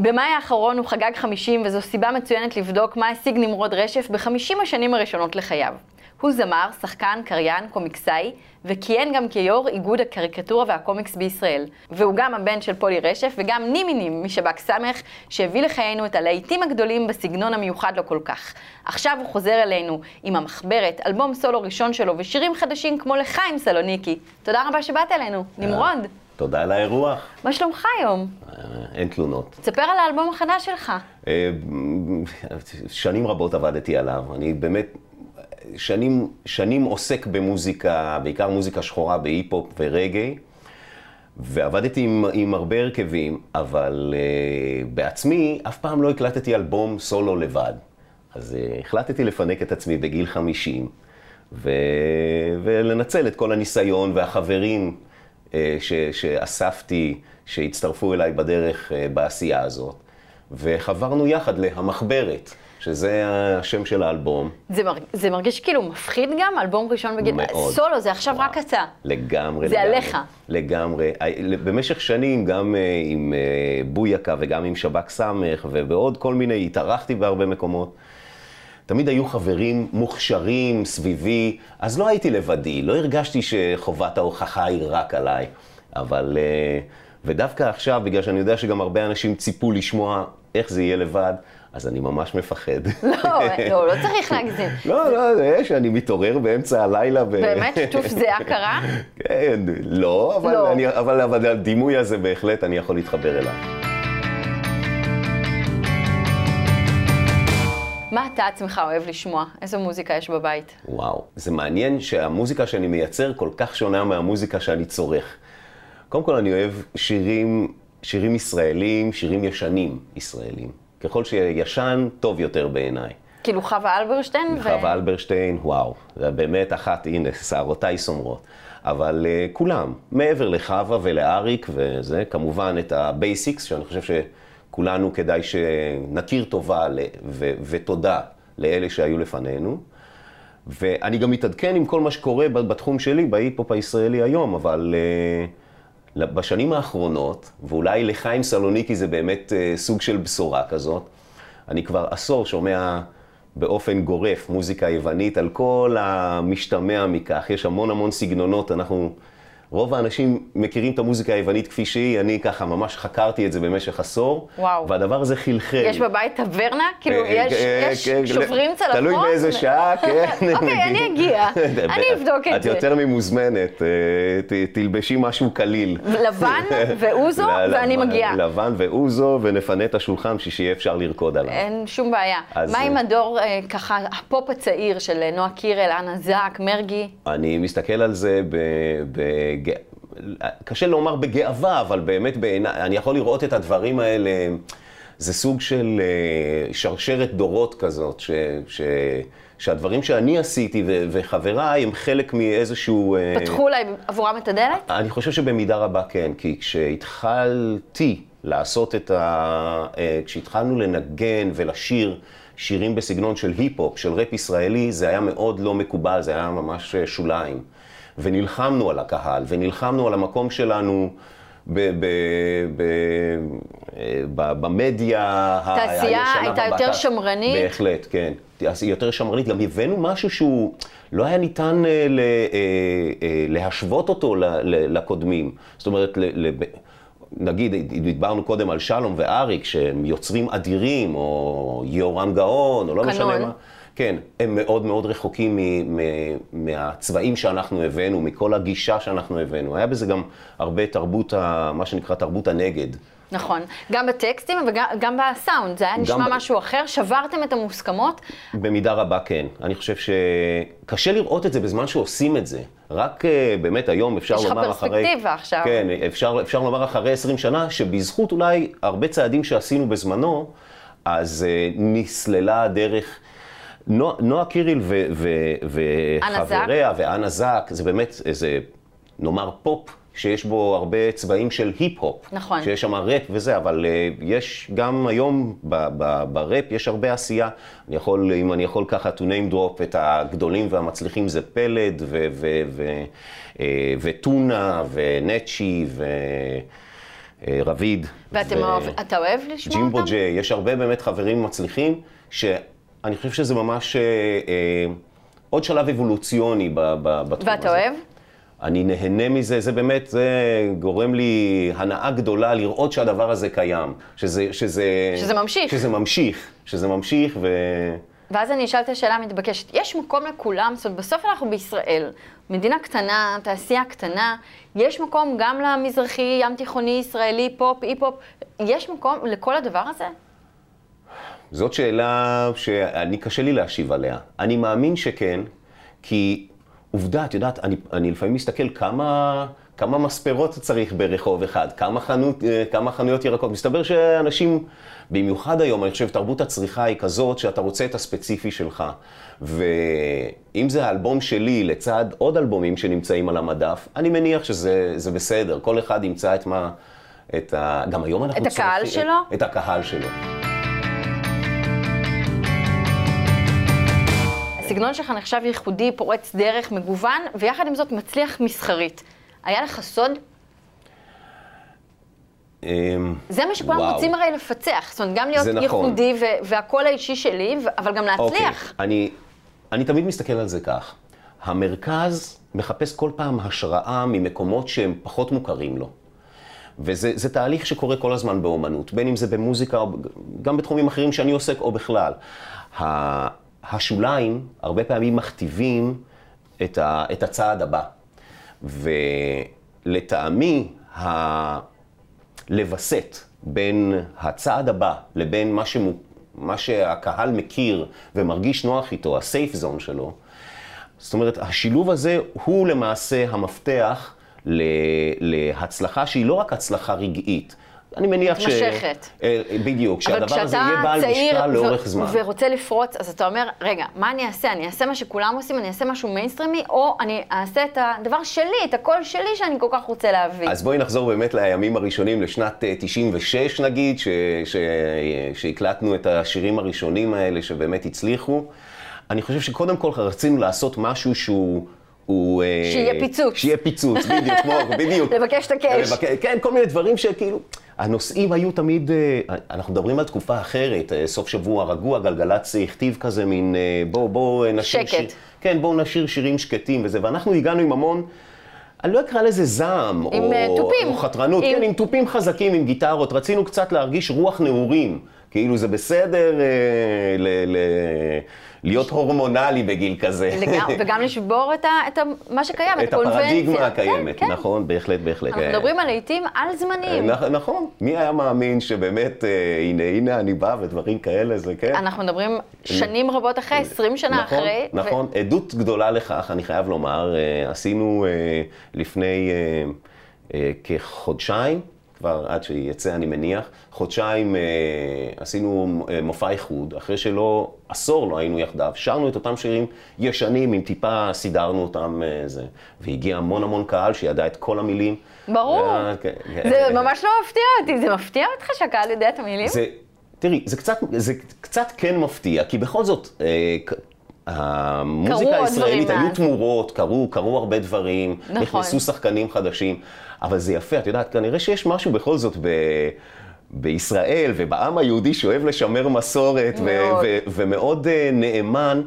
במאי האחרון הוא חגג 50 וזו סיבה מצוינת לבדוק מה השיג נמרוד רשף ב-50 השנים הראשונות לחייו. הוא זמר, שחקן, קריין, קומיקסאי, וכיהן גם כיו"ר איגוד הקריקטורה והקומיקס בישראל. והוא גם הבן של פולי רשף וגם נימינים משב"כ סמך, שהביא לחיינו את הלהיטים הגדולים בסגנון המיוחד לו כל כך. עכשיו הוא חוזר אלינו עם המחברת, אלבום סולו ראשון שלו ושירים חדשים כמו לחיים סלוניקי. תודה רבה שבאת אלינו, נמרוד. תודה על האירוח. מה שלומך היום? אין תלונות. תספר על האלבום החדש שלך. אה, שנים רבות עבדתי עליו. אני באמת שנים, שנים עוסק במוזיקה, בעיקר מוזיקה שחורה, בהיפ-הופ ורגעי. ועבדתי עם, עם הרבה הרכבים, אבל uh, בעצמי אף פעם לא הקלטתי אלבום סולו לבד. אז uh, החלטתי לפנק את עצמי בגיל 50, ו... ולנצל את כל הניסיון והחברים ש... שאספתי, שהצטרפו אליי בדרך uh, בעשייה הזאת, וחברנו יחד להמחברת. שזה השם של האלבום. זה, מרג... זה מרגיש כאילו מפחיד גם, אלבום ראשון בגיל... מאוד. סולו, זה עכשיו וואו. רק יצא. לגמרי, זה לגמרי. עליך. לגמרי. במשך שנים, גם עם בויקה וגם עם שב"כ סמך ובעוד כל מיני, התארחתי בהרבה מקומות. תמיד היו חברים מוכשרים סביבי, אז לא הייתי לבדי, לא הרגשתי שחובת ההוכחה היא רק עליי. אבל, uh, ודווקא עכשיו, בגלל שאני יודע שגם הרבה אנשים ציפו לשמוע איך זה יהיה לבד, אז אני ממש מפחד. לא, לא, לא צריך להגזים. לא, לא, זה שאני מתעורר באמצע הלילה. באמת? שיתוף זיעה קרה? כן, לא, אבל, לא. אני, אבל, אבל הדימוי הזה בהחלט אני יכול להתחבר אליו. מה אתה עצמך אוהב לשמוע? איזו מוזיקה יש בבית? וואו, זה מעניין שהמוזיקה שאני מייצר כל כך שונה מהמוזיקה שאני צורך. קודם כל אני אוהב שירים, שירים ישראלים, שירים ישנים ישראלים. ככל שישן, טוב יותר בעיניי. כאילו חווה אלברשטיין? חווה ו... אלברשטיין, וואו, זה באמת אחת, הנה, שערותיי סומרות. אבל uh, כולם, מעבר לחווה ולאריק וזה, כמובן את ה basics, שאני חושב שכולנו כדאי שנכיר טובה ל... ו... ותודה לאלה שהיו לפנינו. ואני גם מתעדכן עם כל מה שקורה בתחום שלי, בהיפ-הופ הישראלי היום, אבל... Uh, בשנים האחרונות, ואולי לחיים סלוניקי זה באמת uh, סוג של בשורה כזאת, אני כבר עשור שומע באופן גורף מוזיקה יוונית על כל המשתמע מכך. יש המון המון סגנונות, אנחנו... רוב האנשים מכירים את המוזיקה היוונית כפי שהיא, אני ככה ממש חקרתי את זה במשך עשור, וואו. והדבר הזה חלחל. יש בבית טברנה? כאילו, יש, יש שוברים צלחות? תלוי באיזה שעה, כן. אוקיי, אני אגיע, אני אבדוק את את זה. יותר ממוזמנת, תלבשי משהו קליל. לבן ואוזו, ואני מגיעה. לבן ואוזו, ונפנה את השולחן בשביל שיהיה אפשר לרקוד עליו. אין שום בעיה. מה עם הדור, אה, ככה, הפופ הצעיר של אה, נועה קירל, אנה זק, מרגי? אני מסתכל על זה ב... קשה לומר בגאווה, אבל באמת בעיניי, אני יכול לראות את הדברים האלה, זה סוג של אה, שרשרת דורות כזאת, ש... ש... שהדברים שאני עשיתי ו... וחבריי הם חלק מאיזשהו... אה, פתחו אולי עבורם את הדלת? אני חושב שבמידה רבה כן, כי כשהתחלתי לעשות את ה... אה, כשהתחלנו לנגן ולשיר שירים בסגנון של היפ-הופ, של ראפ ישראלי, זה היה מאוד לא מקובל, זה היה ממש שוליים. ונלחמנו על הקהל, ונלחמנו על המקום שלנו ב- ב- ב- במדיה תעשייה הייתה בבת- יותר שמרנית? בהחלט, כן. תעשייה יותר שמרנית. גם הבאנו משהו שהוא לא היה ניתן אה, ל- אה, אה, להשוות אותו לקודמים. זאת אומרת, ל- ל- נגיד, דיברנו קודם על שלום ואריק, שהם יוצרים אדירים, או יורם גאון, או לא משנה קנון. מה. כן, הם מאוד מאוד רחוקים מהצבעים שאנחנו הבאנו, מכל הגישה שאנחנו הבאנו. היה בזה גם הרבה תרבות, ה- מה שנקרא תרבות הנגד. נכון. גם בטקסטים וגם גם בסאונד, זה היה נשמע ב- משהו אחר? שברתם את המוסכמות? במידה רבה כן. אני חושב שקשה לראות את זה בזמן שעושים את זה. רק אה, באמת היום אפשר יש לך לומר אחרי... פרספקטיבה עכשיו. כן, אפשר, אפשר לומר אחרי 20 שנה, שבזכות אולי הרבה צעדים שעשינו בזמנו, אז אה, נסללה הדרך. נועה נועה קיריל ו- ו- וחבריה ואנה זק, זה באמת איזה, נאמר פופ, שיש בו הרבה צבעים של היפ-הופ. נכון. שיש שם ראפ וזה, אבל uh, יש גם היום ב- ב- בראפ, יש הרבה עשייה. אני יכול, אם אני יכול ככה to name drop את הגדולים והמצליחים, זה פלד ו- ו- ו- אה, וטונה ונצ'י ו... אה, רביד. ואתם ו- אוהב, לשמוע אותם? ג'ימבו ג'יי, יש הרבה באמת חברים מצליחים, שאני חושב שזה ממש אה, אה, עוד שלב אבולוציוני ב- ב- בתחום הזה. ואתה אוהב? אני נהנה מזה, זה באמת, זה גורם לי הנאה גדולה לראות שהדבר הזה קיים. שזה... שזה, שזה ממשיך. שזה ממשיך, שזה ממשיך ו... ואז אני אשאל את השאלה המתבקשת, יש מקום לכולם? זאת אומרת, בסוף אנחנו בישראל, מדינה קטנה, תעשייה קטנה, יש מקום גם למזרחי, ים תיכוני, ישראלי, פופ, אי-פופ, יש מקום לכל הדבר הזה? זאת שאלה שאני קשה לי להשיב עליה. אני מאמין שכן, כי עובדה, את יודעת, אני, אני לפעמים מסתכל כמה, כמה מספרות צריך ברחוב אחד, כמה, חנות, אה, כמה חנויות ירקות. מסתבר שאנשים, במיוחד היום, אני חושב, תרבות הצריכה היא כזאת שאתה רוצה את הספציפי שלך. ואם זה האלבום שלי לצד עוד אלבומים שנמצאים על המדף, אני מניח שזה זה בסדר. כל אחד ימצא את מה... את ה... גם היום אנחנו את הקהל שלו? את הקהל שלו. הסגנון שלך נחשב ייחודי, פורץ דרך, מגוון, ויחד עם זאת מצליח מסחרית. היה לך סוד? אמ, זה מה שכולם וואו. רוצים הרי לפצח. זאת אומרת, גם להיות נכון. ייחודי והקול האישי שלי, אבל גם להצליח. אוקיי, אני, אני תמיד מסתכל על זה כך. המרכז מחפש כל פעם השראה ממקומות שהם פחות מוכרים לו. וזה זה תהליך שקורה כל הזמן באומנות, בין אם זה במוזיקה או גם בתחומים אחרים שאני עוסק או בכלל. השוליים הרבה פעמים מכתיבים את, ה, את הצעד הבא. ולטעמי, ה... לווסת בין הצעד הבא לבין מה, שמו, מה שהקהל מכיר ומרגיש נוח איתו, ה safe zone שלו, זאת אומרת, השילוב הזה הוא למעשה המפתח להצלחה שהיא לא רק הצלחה רגעית. אני מניח ש... מתמשכת. אה, בדיוק, שהדבר הזה יהיה בעל משקל לאורך זמן. ורוצה לפרוץ, אז אתה אומר, רגע, מה אני אעשה? אני אעשה מה שכולם עושים, אני אעשה משהו מיינסטרימי, או אני אעשה את הדבר שלי, את הקול שלי שאני כל כך רוצה להביא. אז בואי נחזור באמת לימים הראשונים, לשנת אה, 96 נגיד, ש, ש, שהקלטנו את השירים הראשונים האלה שבאמת הצליחו. אני חושב שקודם כל רצינו לעשות משהו שהוא... הוא, אה, שיהיה פיצוץ. שיהיה פיצוץ, בדיוק, כמו, בדיוק. לבקש את הקאש. לבק... כן, כל מיני דברים שכאילו, הנושאים היו תמיד, אה, אנחנו מדברים על תקופה אחרת, אה, סוף שבוע רגוע, גלגלצ הכתיב כזה מין, בואו בוא נשיר שקט. שיר, כן, בואו נשיר שירים שקטים וזה, ואנחנו הגענו עם המון, אני לא אקרא לזה זעם, עם, או. או חתרנות, עם- כן, עם תופים חזקים, עם גיטרות, רצינו קצת להרגיש רוח נעורים, כאילו זה בסדר אה, ל, ל, להיות הורמונלי בגיל כזה. לגמרי, וגם לשבור את, ה, את ה, מה שקיים, את את הקונבנציה. הפרדיגמה הקיימת, כן, כן. נכון, בהחלט, בהחלט. אנחנו אה, מדברים על לעיתים על זמנים. נכ- נכון, מי היה מאמין שבאמת, אה, הנה, הנה אני בא ודברים כאלה, זה כן. אנחנו מדברים שנים רבות אחרי, 20 שנה נכון, אחרי. ו- נכון, עדות גדולה לכך, אני חייב לומר, אה, עשינו אה, לפני אה, אה, כחודשיים, כבר עד שיצא אני מניח, חודשיים אה, עשינו אה, מופע איחוד, אחרי שלא, עשור לא היינו יחדיו, שרנו את אותם שירים ישנים, עם טיפה סידרנו אותם, אה, זה, והגיע המון המון קהל שידע את כל המילים. ברור. והיה- כן, כן. זה ממש לא מפתיע אותי, זה מפתיע אותך שהקהל יודע את המילים? זה, תראי, זה קצת, זה קצת כן מפתיע, כי בכל זאת, אה, המוזיקה הישראלית היו. תמורות, קרו, קרו הרבה דברים, נכון. נכנסו שחקנים חדשים, אבל זה יפה, את יודעת, כנראה שיש משהו בכל זאת ב... בישראל ובעם היהודי שאוהב לשמר מסורת ו- מאוד. ו- ומאוד אה, נאמן.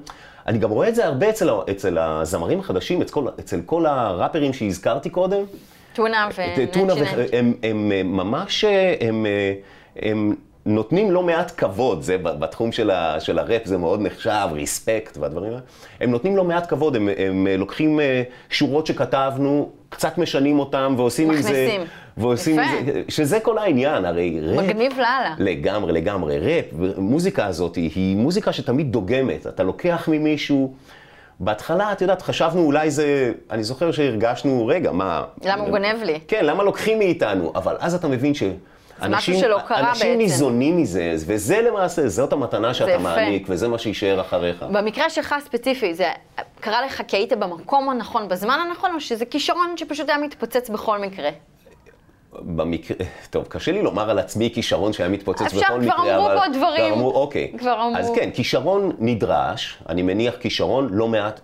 אני גם רואה את זה הרבה אצל, אצל הזמרים החדשים, אצל אצל כל הראפרים שהזכרתי קודם. טונה טונה, ונצ'י נצ'י. הם, הם אה, ממש, אה, הם, אה, הם נותנים לא מעט כבוד, זה בתחום של, ה, של הראפ זה מאוד נחשב, ריספקט והדברים האלה. הם נותנים לא מעט כבוד, הם, הם לוקחים אה, שורות שכתבנו, קצת משנים אותם ועושים עם זה... מכניסים. ועושים יפה. זה, שזה כל העניין, הרי ראפ... מגניב לאללה. לגמרי, לגמרי. ראפ, מוזיקה הזאת היא מוזיקה שתמיד דוגמת. אתה לוקח ממישהו, בהתחלה, את יודעת, חשבנו אולי זה, אני זוכר שהרגשנו, רגע, מה... למה הוא גונב לי? כן, למה לוקחים מאיתנו? אבל אז אתה מבין ש... אנשים, שלא קרה אנשים בעצם. ניזונים מזה, וזה למעשה, זאת המתנה שאתה. מעניק, וזה מה שיישאר אחריך. במקרה שלך ספציפי, זה קרה לך כי היית במקום הנכון, בזמן הנכון, או שזה כישרון שפשוט היה מתפוצץ בכל מקרה? במקרה, טוב, קשה לי לומר על עצמי כישרון שהיה מתפוצץ אפשר, בכל כבר מקרה, אמרו אבל... פה דברים. כבר אמרו, אוקיי. כבר אמרו. אז כן, כישרון נדרש, אני מניח כישרון לא מעט,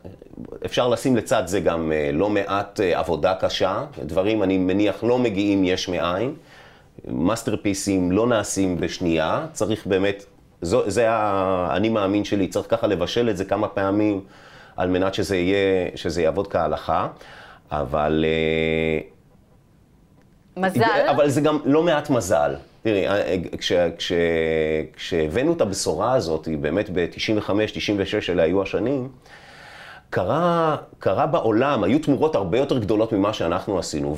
אפשר לשים לצד זה גם אה, לא מעט אה, עבודה קשה, דברים, אני מניח, לא מגיעים יש מאין. מאסטרפיסים לא נעשים בשנייה, צריך באמת, זו, זה האני מאמין שלי, צריך ככה לבשל את זה כמה פעמים על מנת שזה יהיה, שזה יעבוד כהלכה, אבל... אה, מזל. אבל זה גם לא מעט מזל. תראי, אה, כש, כש, כשהבאנו את הבשורה הזאת, באמת ב-95, 96, אלה היו השנים, קרה, קרה בעולם, היו תמורות הרבה יותר גדולות ממה שאנחנו עשינו,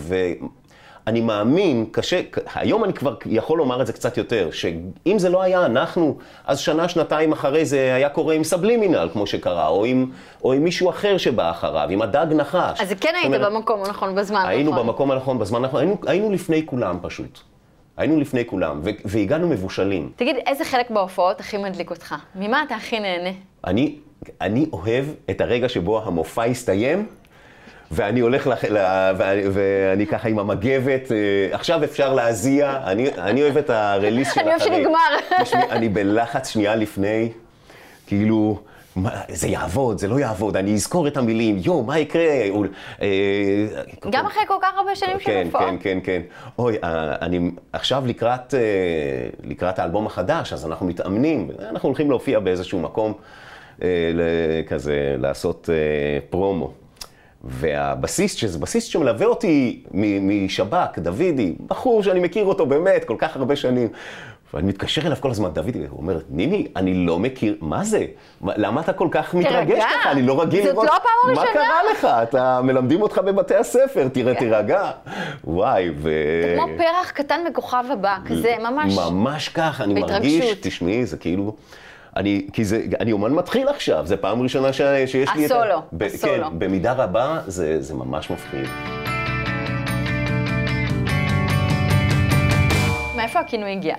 ואני מאמין, קשה, היום אני כבר יכול לומר את זה קצת יותר, שאם זה לא היה אנחנו, אז שנה, שנתיים אחרי זה היה קורה עם סבלימינל, כמו שקרה, או עם, או עם מישהו אחר שבא אחריו, עם הדג נחש. אז כן היית אומרת, במקום הנכון בזמן הנכון. היינו במקום הנכון בזמן הנכון, היינו, היינו לפני כולם פשוט. היינו לפני כולם, והגענו מבושלים. תגיד, איזה חלק בהופעות הכי מדליק אותך? ממה אתה הכי נהנה? אני, אני אוהב את הרגע שבו המופע יסתיים, ואני הולך, לח... ל... ואני, ואני ככה עם המגבת, אה, עכשיו אפשר להזיע, אני, אני אוהב את הרליס של אחרי. אני אוהב שנגמר. אני בלחץ שנייה לפני, כאילו... מה, זה יעבוד, זה לא יעבוד, אני אזכור את המילים, יואו, מה יקרה? אה, גם אחרי כל כך הרבה שנים של כן, הופעות. כן, כן, כן. אוי, אה, אני עכשיו לקראת, לקראת האלבום החדש, אז אנחנו מתאמנים, אנחנו הולכים להופיע באיזשהו מקום, כזה, לעשות פרומו. והבסיסט, שזה בסיסט שמלווה אותי משב"כ, דוידי, בחור שאני מכיר אותו באמת כל כך הרבה שנים. ואני מתקשר אליו כל הזמן, דוד, הוא אומר, נימי, אני לא מכיר, מה זה? למה אתה כל כך מתרגש ככה? אני לא רגיל לראות... זאת לא הפעם הראשונה. מה קרה לך? אתה, מלמדים אותך בבתי הספר, תראה, כן. תירגע. וואי, ו... זה כמו פרח קטן בכוכב הבא, כזה, ממש... ממש כך, אני מרגיש, תשמעי, זה כאילו... אני, כי זה, אני אומן מתחיל עכשיו, זו פעם ראשונה ש, שיש לי את. הסולו, הסולו. כן, במידה רבה זה, זה ממש מפחיד. מאיפה הכינוי הגיע?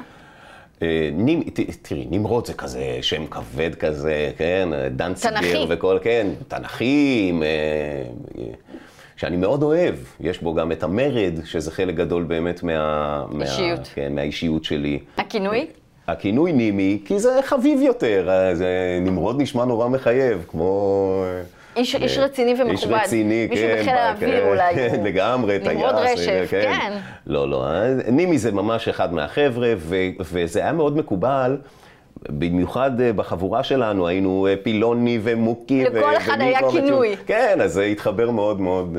אה, נימ, תראי, נמרוד זה כזה שם כבד כזה, כן? דנציגר. וכל, כן, תנכי, שאני מאוד אוהב. יש בו גם את המרד, שזה חלק גדול באמת מה... אישיות. מה, כן, מהאישיות שלי. הכינוי? הכינוי נימי, כי זה חביב יותר. אה, זה, נמרוד נשמע נורא מחייב, כמו... איש, איש רציני ומכובד. איש רציני, כן. מישהו בחיל האוויר אולי. כן, לגמרי, טייס. נמרוד רשף, כן. כן. לא, לא, נימי זה ממש אחד מהחבר'ה, ו- וזה היה מאוד מקובל. במיוחד אה, בחבורה שלנו, היינו אה, פילוני ומוקי. לכל אחד היה כינוי. כן, אז זה התחבר מאוד מאוד.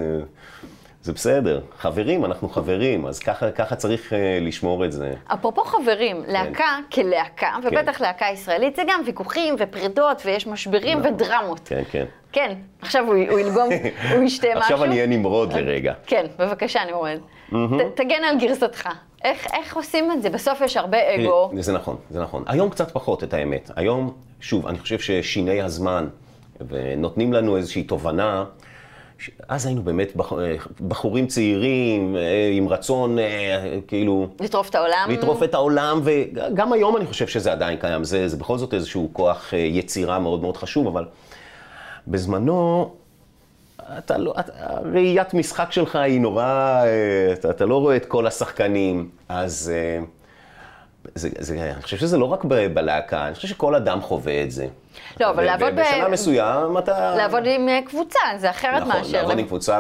אה, זה בסדר, חברים, אנחנו חברים, אז ככה, ככה צריך uh, לשמור את זה. אפרופו חברים, כן. להקה כלהקה, ובטח כן. להקה ישראלית, זה גם ויכוחים ופרידות, ויש משברים נכון. ודרמות. כן, כן. כן, עכשיו הוא, הוא ילגום, הוא ישתה משהו. עכשיו אני אהיה נמרוד לרגע. כן, בבקשה, נמרוד. ת, תגן על גרסתך. איך, איך עושים את זה? בסוף יש הרבה אגו. זה נכון, זה נכון. היום קצת פחות, את האמת. היום, שוב, אני חושב ששיני הזמן, ונותנים לנו איזושהי תובנה, אז היינו באמת בחורים צעירים, אה, עם רצון אה, כאילו... לטרוף את העולם. לטרוף את העולם, וגם היום אני חושב שזה עדיין קיים. זה, זה בכל זאת איזשהו כוח אה, יצירה מאוד מאוד חשוב, אבל בזמנו, אתה לא, ראיית משחק שלך היא נורא, אתה, אתה לא רואה את כל השחקנים, אז... זה, זה, אני חושב שזה לא רק בלהקה, אני חושב שכל אדם חווה את זה. לא, אבל לעבוד ב... בשלב מסוים אתה... לעבוד עם אה, קבוצה, זה אחרת נכון, מאשר... נכון, לעבוד עם קבוצה,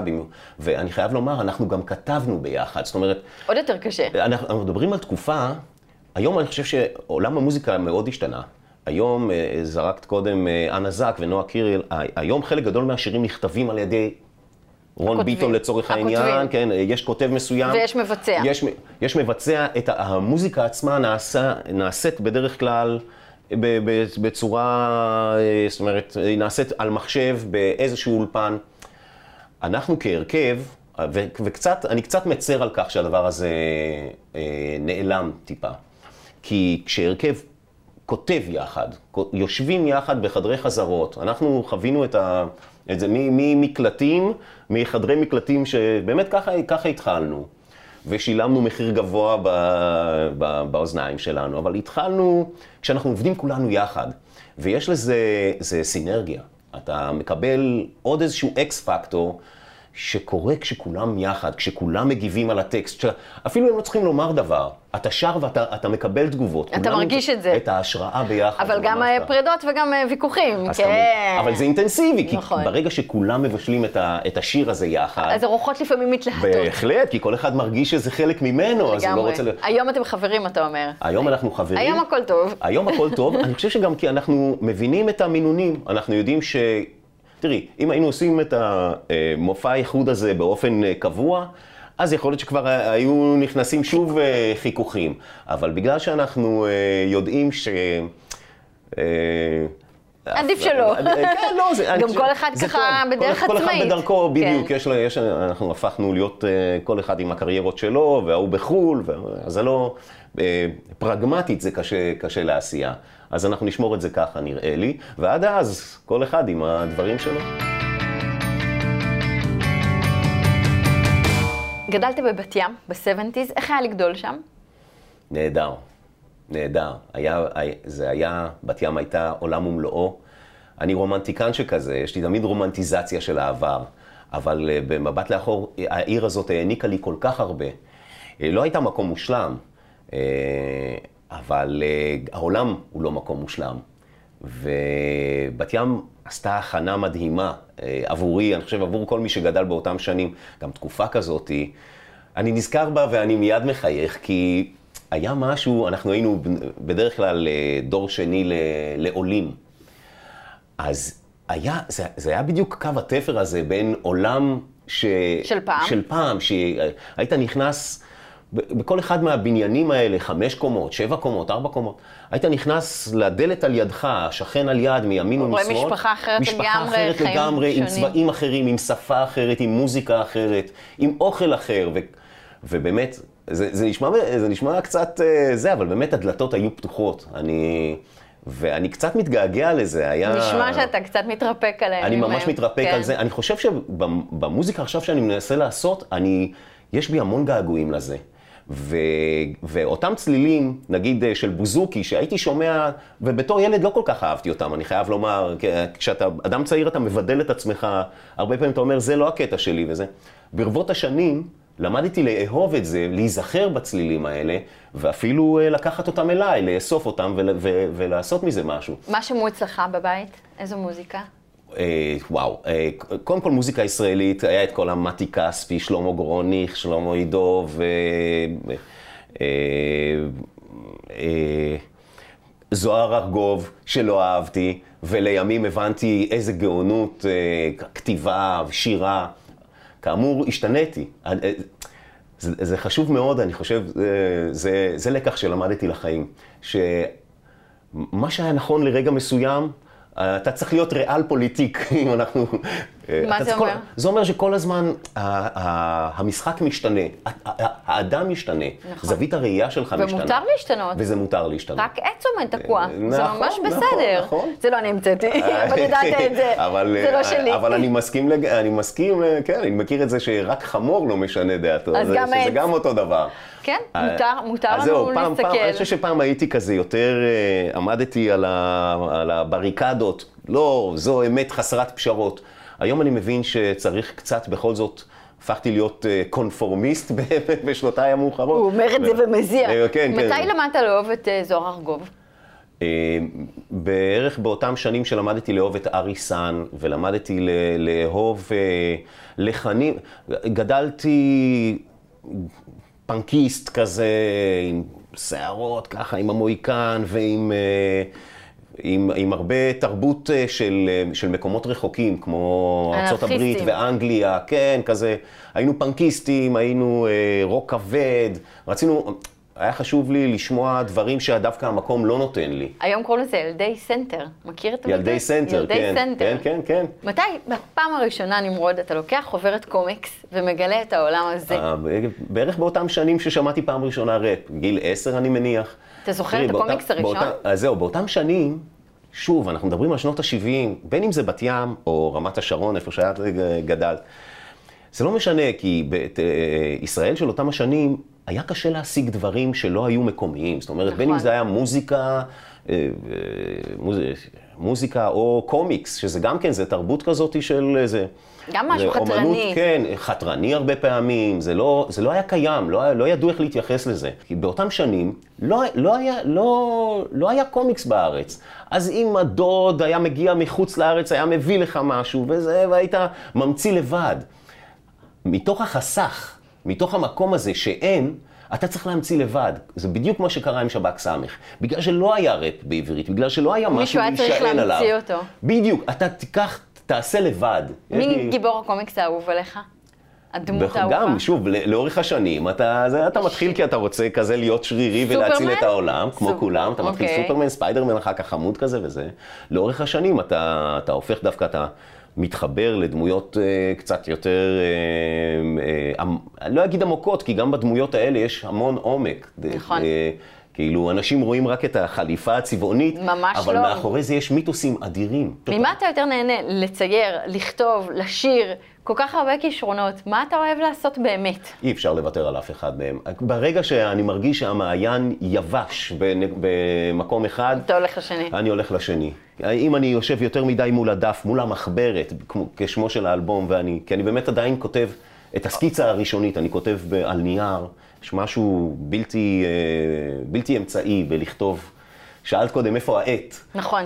ואני חייב לומר, אנחנו גם כתבנו ביחד, זאת אומרת... עוד יותר קשה. אנחנו מדברים על תקופה, היום אני חושב שעולם המוזיקה מאוד השתנה. היום, אה, זרקת קודם אה, אנה זק ונועה קיריל, היום חלק גדול מהשירים נכתבים על ידי רון הכותבים. ביטון לצורך הכותבים. העניין, כן, יש כותב מסוים. ויש מבצע. יש, יש מבצע, את המוזיקה עצמה נעשה, נעשית בדרך כלל בצורה, אה, זאת אומרת, היא נעשית על מחשב באיזשהו אולפן. אנחנו כהרכב, וקצת, אני קצת מצר על כך שהדבר הזה אה, נעלם טיפה. כי כשהרכב כותב יחד, יושבים יחד בחדרי חזרות, אנחנו חווינו את ה... את זה ממקלטים, מחדרי מקלטים שבאמת ככה, ככה התחלנו. ושילמנו מחיר גבוה ב, ב, באוזניים שלנו, אבל התחלנו כשאנחנו עובדים כולנו יחד, ויש לזה סינרגיה. אתה מקבל עוד איזשהו אקס פקטור, שקורה כשכולם יחד, כשכולם מגיבים על הטקסט, אפילו הם לא צריכים לומר דבר, אתה שר ואתה מקבל תגובות. אתה מרגיש את זה. את ההשראה ביחד. אבל גם ממש ככה. פרידות וגם אה, ויכוחים, כן. אבל זה אינטנסיבי, נכון. כי ברגע שכולם מבשלים את, ה, את השיר הזה יחד, אז הרוחות לפעמים מתלהטות. בהחלט, כי כל אחד מרגיש שזה חלק ממנו, אז הוא לא לגמרי. רוצה... ל- היום אתם חברים, אתה אומר. היום אנחנו חברים. היום הכל טוב. היום הכל טוב, אני חושב שגם כי אנחנו מבינים את המינונים, אנחנו יודעים ש... תראי, אם היינו עושים את המופע האיחוד הזה באופן אה, קבוע, אז יכול להיות שכבר היו נכנסים שוב אה, חיכוכים. אבל בגלל שאנחנו אה, יודעים ש... עדיף שלא. כן, לא, זה... גם כל אחד ככה. בדרך כל, כל אחד עצמאית. בדרכו, בדיוק. כן. יש, לו- יש, אנחנו הפכנו להיות כל אחד עם הקריירות שלו, וההוא בחו"ל, אז זה לא... פרגמטית זה קשה לעשייה. אז אנחנו נשמור את זה ככה, נראה לי, ועד אז, כל אחד עם הדברים שלו. גדלת בבת ים, ב-70's, איך היה לגדול שם? נהדר, נהדר. היה, היה- זה היה, בת ים הייתה עולם ומלואו. אני רומנטיקן שכזה, יש לי תמיד רומנטיזציה של העבר, אבל אה, במבט לאחור, העיר הזאת העניקה לי כל כך הרבה. אה, לא הייתה מקום מושלם, אה, אבל אה, העולם הוא לא מקום מושלם. ובת ים עשתה הכנה מדהימה אה, עבורי, אני חושב עבור כל מי שגדל באותם שנים, גם תקופה כזאת. אני נזכר בה ואני מיד מחייך, כי היה משהו, אנחנו היינו בדרך כלל אה, דור שני לעולים. אז היה, זה, זה היה בדיוק קו התפר הזה בין עולם ש... של פעם. של פעם, שהיית נכנס בכל אחד מהבניינים האלה, חמש קומות, שבע קומות, ארבע קומות, היית נכנס לדלת על ידך, שכן על יד, מימין רואה ומשמאל. משפחה אחרת משפחה לגמרי, אחרת חיים לגמרי, עם שונים. צבעים אחרים, עם שפה אחרת, עם מוזיקה אחרת, עם אוכל אחר, ו... ובאמת, זה, זה, נשמע, זה נשמע קצת אה, זה, אבל באמת הדלתות היו פתוחות. אני... ואני קצת מתגעגע לזה, היה... נשמע שאתה קצת מתרפק עליהם. אני עם- ממש מתרפק כן. על זה. אני חושב שבמוזיקה עכשיו שאני מנסה לעשות, אני, יש בי המון געגועים לזה. ו, ואותם צלילים, נגיד אה, של בוזוקי, שהייתי שומע, ובתור ילד לא כל כך אהבתי אותם, אני חייב לומר, כשאתה אדם צעיר אתה מבדל את עצמך, הרבה פעמים אתה אומר, זה לא הקטע שלי וזה. ברבות השנים, למדתי לאהוב את זה, להיזכר בצלילים האלה, ואפילו אה, לקחת אותם אליי, לאסוף אותם ול, ו, ולעשות מזה משהו. מה שמעו אצלך בבית? איזו מוזיקה? אה, וואו, אה, קודם כל מוזיקה ישראלית, היה את כל המתי כספי, שלמה גרוניך, שלמה עידוב, אה, אה, אה, זוהר ארגוב, שלא אהבתי, ולימים הבנתי איזה גאונות, אה, כתיבה, שירה. כאמור, השתניתי. אה, אה, זה, זה חשוב מאוד, אני חושב, זה, זה, זה לקח שלמדתי לחיים. שמה שהיה נכון לרגע מסוים, אתה צריך להיות ריאל פוליטיק, אם אנחנו... מה אתה זה כל- אומר? זה אומר שכל הזמן המשחק משתנה, האדם משתנה, נכון. זווית הראייה שלך משתנה. ומותר להשתנות. וזה מותר להשתנות. רק עץ עומד תקוע. זה נכון, ממש נכון, בסדר. נכון. זה לא אני המצאתי, אבל ידעת את זה. אבל, זה לא אה, שלי. אבל אני מסכים, לג... אני מסכים, אה, כן, אני מכיר את זה שרק חמור לא משנה דעתו. אז זה, גם שזה. גם אותו דבר. כן, אה, מותר- מותר אז לנו זהו, פעם, להסתכל. פעם, אני חושב שפעם הייתי כזה יותר, אה, עמדתי על, ה, על הבריקדות. לא, זו אמת חסרת פשרות. היום אני מבין שצריך קצת, בכל זאת, הפכתי להיות אה, קונפורמיסט בשנותיי המאוחרות. הוא אומר את זה ומזיע. אה, כן, כן. מתי למדת לאהוב את אה, זוהר ארגוב? בערך באותם שנים שלמדתי לאהוב את ארי סאן, ולמדתי לאהוב אה, לחנים, גדלתי פנקיסט כזה, עם שערות ככה, עם המוהיקן ועם... עם, עם הרבה תרבות אה, של, אה, של מקומות רחוקים, כמו אנרכיסטים. ואנגליה, כן, כזה. היינו פנקיסטים, היינו אה, רוק כבד, רצינו, היה חשוב לי לשמוע דברים שדווקא המקום לא נותן לי. היום קוראים לזה ילדי סנטר. מכיר את הביטוי? ילדי סנטר, ילדי כן, סנטר. כן, כן, כן. מתי, בפעם הראשונה, נמרוד, אתה לוקח חוברת קומיקס ומגלה את העולם הזה? אה, בערך באותם שנים ששמעתי פעם ראשונה ראפ, גיל עשר אני מניח. אתה זוכר את הקומיקס הראשון? אז זהו, באותם שנים, שוב, אנחנו מדברים על שנות ה-70, בין אם זה בת ים או רמת השרון, איפה שאת גדלת. זה לא משנה, כי בישראל של אותם השנים היה קשה להשיג דברים שלא היו מקומיים. זאת אומרת, נכון. בין אם זה היה מוזיקה, אה, אה, מוז... מוזיקה או קומיקס, שזה גם כן, זה תרבות כזאת של איזה... גם משהו חתרני. אומנות, כן, חתרני הרבה פעמים, זה לא, זה לא היה קיים, לא, לא ידעו איך להתייחס לזה. כי באותם שנים לא, לא, היה, לא, לא היה קומיקס בארץ. אז אם הדוד היה מגיע מחוץ לארץ, היה מביא לך משהו, וזה, והיית ממציא לבד. מתוך החסך, מתוך המקום הזה שאין, אתה צריך להמציא לבד. זה בדיוק מה שקרה עם שב"ק סמך. בגלל שלא היה ראפ בעברית, בגלל שלא היה משהו מישהו היה צריך להישען עליו. להמציא אותו. בדיוק, אתה תיקח, תעשה לבד. מי לי- גיבור הקומיקס האהוב עליך? הדמות האהובה? גם, שוב, לאורך השנים, אתה, זה, אתה מתחיל כי אתה רוצה כזה להיות שרירי ולהציל סופרמן? את העולם, כמו סופ- כולם, אתה מתחיל אוקיי. סופרמן, ספיידרמן, אחר כך חמוד כזה וזה. לאורך השנים אתה, אתה הופך דווקא, אתה מתחבר לדמויות אה, קצת יותר, אה, אה, אני לא אגיד עמוקות, כי גם בדמויות האלה יש המון עומק. נכון. אה, כאילו, אנשים רואים רק את החליפה הצבעונית, ממש אבל לא. מאחורי זה יש מיתוסים אדירים. ממה אתה יותר נהנה? לצייר, לכתוב, לשיר, כל כך הרבה כישרונות. מה אתה אוהב לעשות באמת? אי אפשר לוותר על אף אחד מהם. ברגע שאני מרגיש שהמעיין יבש במקום אחד, אתה הולך לשני. אני הולך לשני. אם אני יושב יותר מדי מול הדף, מול המחברת, כשמו של האלבום, ואני, כי אני באמת עדיין כותב את הסקיצה הראשונית, אני כותב על נייר, יש משהו בלתי, אה, בלתי אמצעי בלכתוב. שאלת קודם איפה העט. נכון.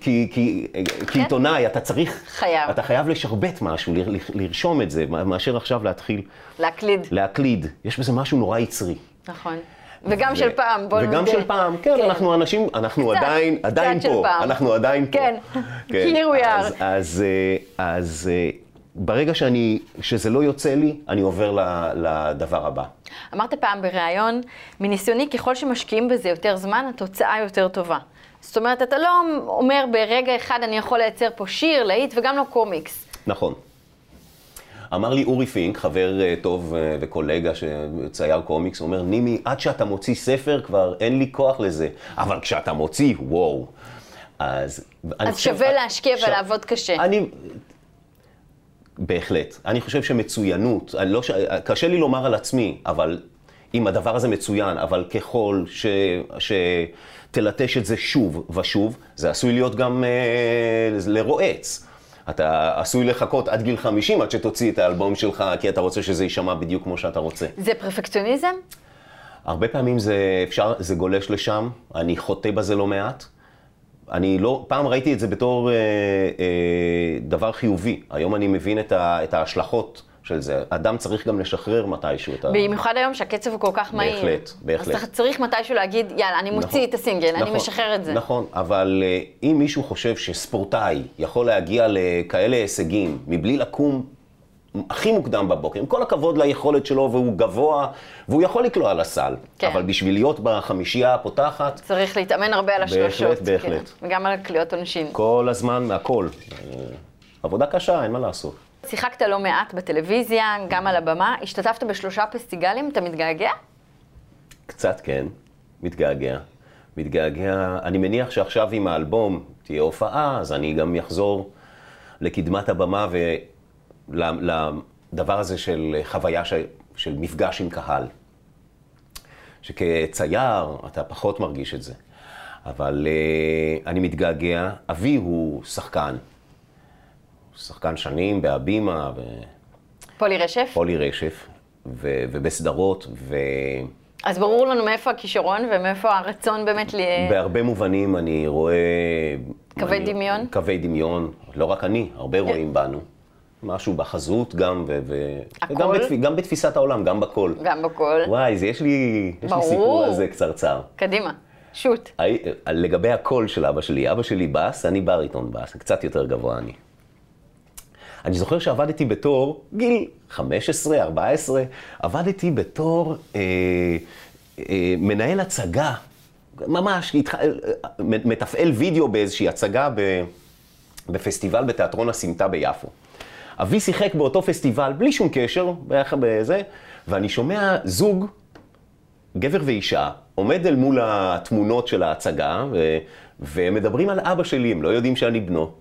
כי, כי, כי עיתונאי, אתה צריך, חייב. אתה חייב לשרבט משהו, ל- ל- לרשום את זה, מאשר עכשיו להתחיל להקליד. להקליד. יש בזה משהו נורא יצרי. נכון. וגם של פעם, בוא נודה. וגם של פעם, כן, אנחנו אנשים, אנחנו קצת, עדיין, קצת עדיין של פה, פעם. אנחנו עדיין פה. כן. Here we are. אז, אז, אה, אז אה, ברגע שאני, שזה לא יוצא לי, אני עובר לדבר הבא. אמרת פעם בריאיון, מניסיוני, ככל שמשקיעים בזה יותר זמן, התוצאה יותר טובה. זאת אומרת, אתה לא אומר ברגע אחד אני יכול לייצר פה שיר, להיט, וגם לא קומיקס. נכון. אמר לי אורי פינק, חבר אה, טוב אה, וקולגה שצייר קומיקס, הוא אומר, נימי, עד שאתה מוציא ספר כבר אין לי כוח לזה, אבל כשאתה מוציא, וואו. אז... אז חושב- שווה להשקיע עכשיו, ולעבוד קשה. אני... בהחלט. אני חושב שמצוינות, לא ש... קשה לי לומר על עצמי, אבל אם הדבר הזה מצוין, אבל ככל ש... שתלטש את זה שוב ושוב, זה עשוי להיות גם אה, לרועץ. אתה עשוי לחכות עד גיל 50 עד שתוציא את האלבום שלך, כי אתה רוצה שזה יישמע בדיוק כמו שאתה רוצה. זה פרפקציוניזם? הרבה פעמים זה אפשר, זה גולש לשם, אני חוטא בזה לא מעט. אני לא, פעם ראיתי את זה בתור אה, אה, דבר חיובי, היום אני מבין את, ה, את ההשלכות של זה. אדם צריך גם לשחרר מתישהו את ה... במיוחד היום שהקצב הוא כל כך מהיר. בהחלט, בהחלט. אז צריך מתישהו להגיד, יאללה, אני מוציא נכון, את הסינגל, אני נכון, משחרר את זה. נכון, אבל אה, אם מישהו חושב שספורטאי יכול להגיע לכאלה הישגים מבלי לקום הכי מוקדם בבוקר, עם כל הכבוד ליכולת שלו, והוא גבוה, והוא יכול לקלוע לסל, כן. אבל בשביל להיות בחמישייה הפותחת, צריך להתאמן הרבה על בהחלט, השלושות. בהחלט. כן. וגם על קליעות עונשין. כל הזמן מהכל. אה, עבודה קשה, אין מה לעשות. שיחקת לא מעט בטלוויזיה, גם על הבמה, השתתפת בשלושה פסטיגלים, אתה מתגעגע? קצת כן, מתגעגע. מתגעגע, אני מניח שעכשיו עם האלבום תהיה הופעה, אז אני גם אחזור לקדמת הבמה ולדבר הזה של חוויה של, של מפגש עם קהל. שכצייר אתה פחות מרגיש את זה. אבל uh, אני מתגעגע, אבי הוא שחקן. הוא שחקן שנים בהבימה פולי רשף? ופולי רשף, ו- ובסדרות, ו... אז ברור לנו מאיפה הכישרון ומאיפה הרצון באמת ל... בהרבה מובנים אני רואה... קווי אני, דמיון? קווי דמיון, לא רק אני, הרבה רואים בנו. משהו בחזות גם, ו... ו- הכל? וגם בתפ... גם בתפיסת העולם, גם בקול. גם בכל. וואי, זה יש לי, יש לי ברור. סיפור על זה קצרצר. קדימה, שוט. הי- לגבי הקול של אבא שלי, אבא שלי בס, אני בריטון בס, קצת יותר גבוה אני. אני זוכר שעבדתי בתור, גיל 15, 14, עבדתי בתור אה, אה, מנהל הצגה, ממש, התח... אה, מתפעל וידאו באיזושהי הצגה ב... בפסטיבל בתיאטרון הסמטה ביפו. אבי שיחק באותו פסטיבל, בלי שום קשר, ביחד בזה, ואני שומע זוג גבר ואישה, עומד אל מול התמונות של ההצגה, ו... ומדברים על אבא שלי, הם לא יודעים שאני בנו.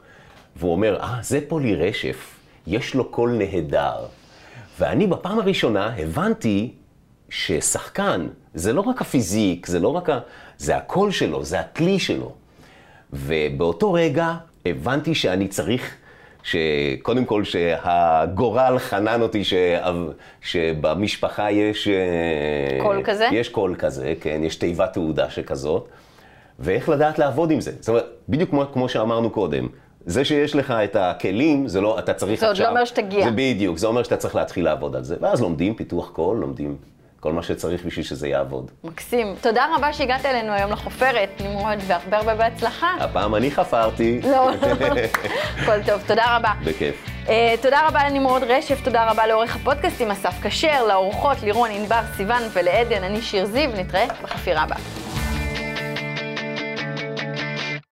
והוא אומר, אה, זה פולי רשף, יש לו קול נהדר. ואני בפעם הראשונה הבנתי ששחקן זה לא רק ה physique, זה לא רק ה... זה הקול שלו, זה הכלי שלו. ובאותו רגע הבנתי שאני צריך, שקודם כל שהגורל חנן אותי ש... שבמשפחה יש... אה, קול כזה? יש קול כזה, כן, יש תיבת תהודה שכזאת. ואיך לדעת לעבוד עם זה. זאת אומרת, בדיוק כמו, כמו שאמרנו קודם, זה שיש לך את הכלים, זה לא, אתה צריך זה עכשיו... עוד לא אומר שתגיע. זה בדיוק, זה אומר שאתה צריך להתחיל לעבוד על זה. ואז לומדים פיתוח קול, לומדים כל מה שצריך בשביל שזה יעבוד. מקסים. תודה רבה שהגעת אלינו היום לחופרת, נמרוד, והרבה הרבה בהצלחה. הפעם אני חפרתי. לא, הכל טוב, תודה רבה. בכיף. Uh, תודה רבה לנמרוד רשף, תודה רבה לעורך הפודקאסטים אסף כשר, לאורחות לירון, ענבר, סיון ולעדן, אני שיר זיו, נתראה בחפירה הבאה.